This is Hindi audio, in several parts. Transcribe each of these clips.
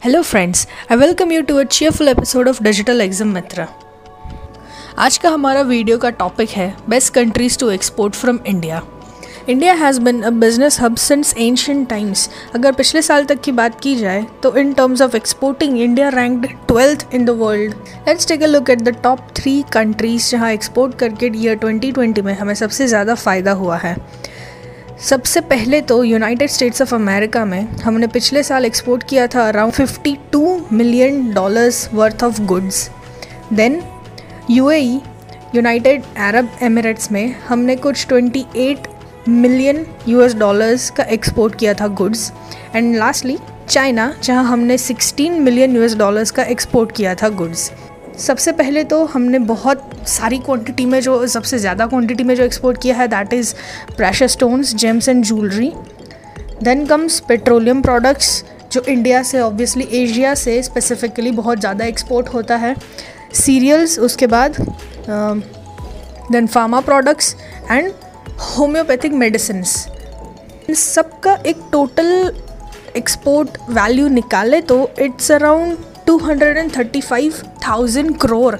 Hello friends I welcome you to a cheerful episode of digital exam Mitra आज का हमारा वीडियो का टॉपिक है best countries to export from India India has been a business hub since ancient times अगर पिछले साल तक की बात की जाए तो in terms of exporting India ranked twelfth in the world let's take a look at the top three countries जहाँ एक्सपोर्ट करके ईयर 2020 में हमें सबसे ज़्यादा फ़ायदा हुआ है. सबसे पहले तो यूनाइटेड स्टेट्स ऑफ़ अमेरिका में हमने पिछले साल एक्सपोर्ट किया था around 52 million dollars worth of goods then UAE United Arab Emirates में हमने कुछ 28 मिलियन यूएस डॉलर्स का एक्सपोर्ट किया था गुड्स एंड लास्टली चाइना जहाँ हमने 16 मिलियन यूएस डॉलर्स का एक्सपोर्ट किया था गुड्स सबसे पहले तो हमने बहुत सारी क्वांटिटी में जो, सबसे ज़्यादा क्वांटिटी में जो एक्सपोर्ट किया है that is precious stones gems and jewellery then comes petroleum products जो इंडिया से ऑब्वियसली एशिया से स्पेसिफिकली बहुत ज़्यादा एक्सपोर्ट होता है. सीरियल्स उसके बाद then pharma products and homeopathic medicine इन सब का एक टोटल एक्सपोर्ट वैल्यू निकाले तो इट्स अराउंड 235,000 करोड़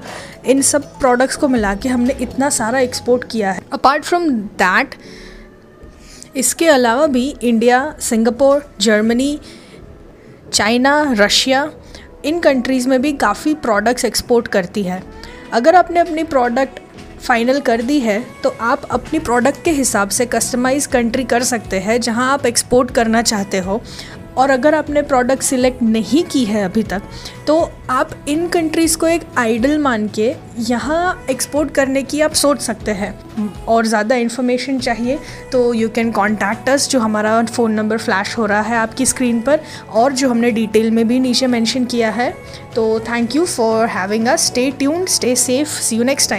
इन सब प्रोडक्ट्स को मिला के हमने इतना सारा एक्सपोर्ट किया है। अपार्ट फ्रॉम दैट इसके अलावा भी India Singapore Germany China Russia इन कंट्रीज़ में भी काफ़ी प्रोडक्ट्स एक्सपोर्ट करती है। अगर आपने अपनी प्रोडक्ट फाइनल कर दी है तो आप अपनी प्रोडक्ट के हिसाब से कस्टमाइज़ कंट्री कर सकते हैं जहाँ आप एक्सपोर्ट करना चाहते हो। और अगर आपने प्रोडक्ट सिलेक्ट नहीं की है अभी तक तो आप इन कंट्रीज़ को एक आइडल मान के यहाँ एक्सपोर्ट करने की आप सोच सकते हैं। और ज़्यादा इन्फॉर्मेशन चाहिए तो यू कैन कॉन्टैक्ट अस जो हमारा फ़ोन नंबर फ्लैश हो रहा है आपकी स्क्रीन पर, और जो हमने डिटेल में भी नीचे मेंशन किया है। तो thank you for having us stay tune stay safe see you next time